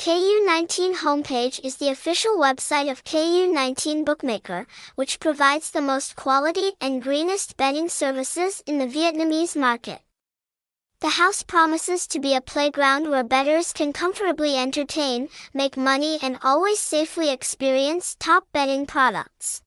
KU19 homepage is the official website of KU19 Bookmaker, which provides the most quality and greenest betting services in the Vietnamese market. The house promises to be a playground where bettors can comfortably entertain, make money and always safely experience top betting products.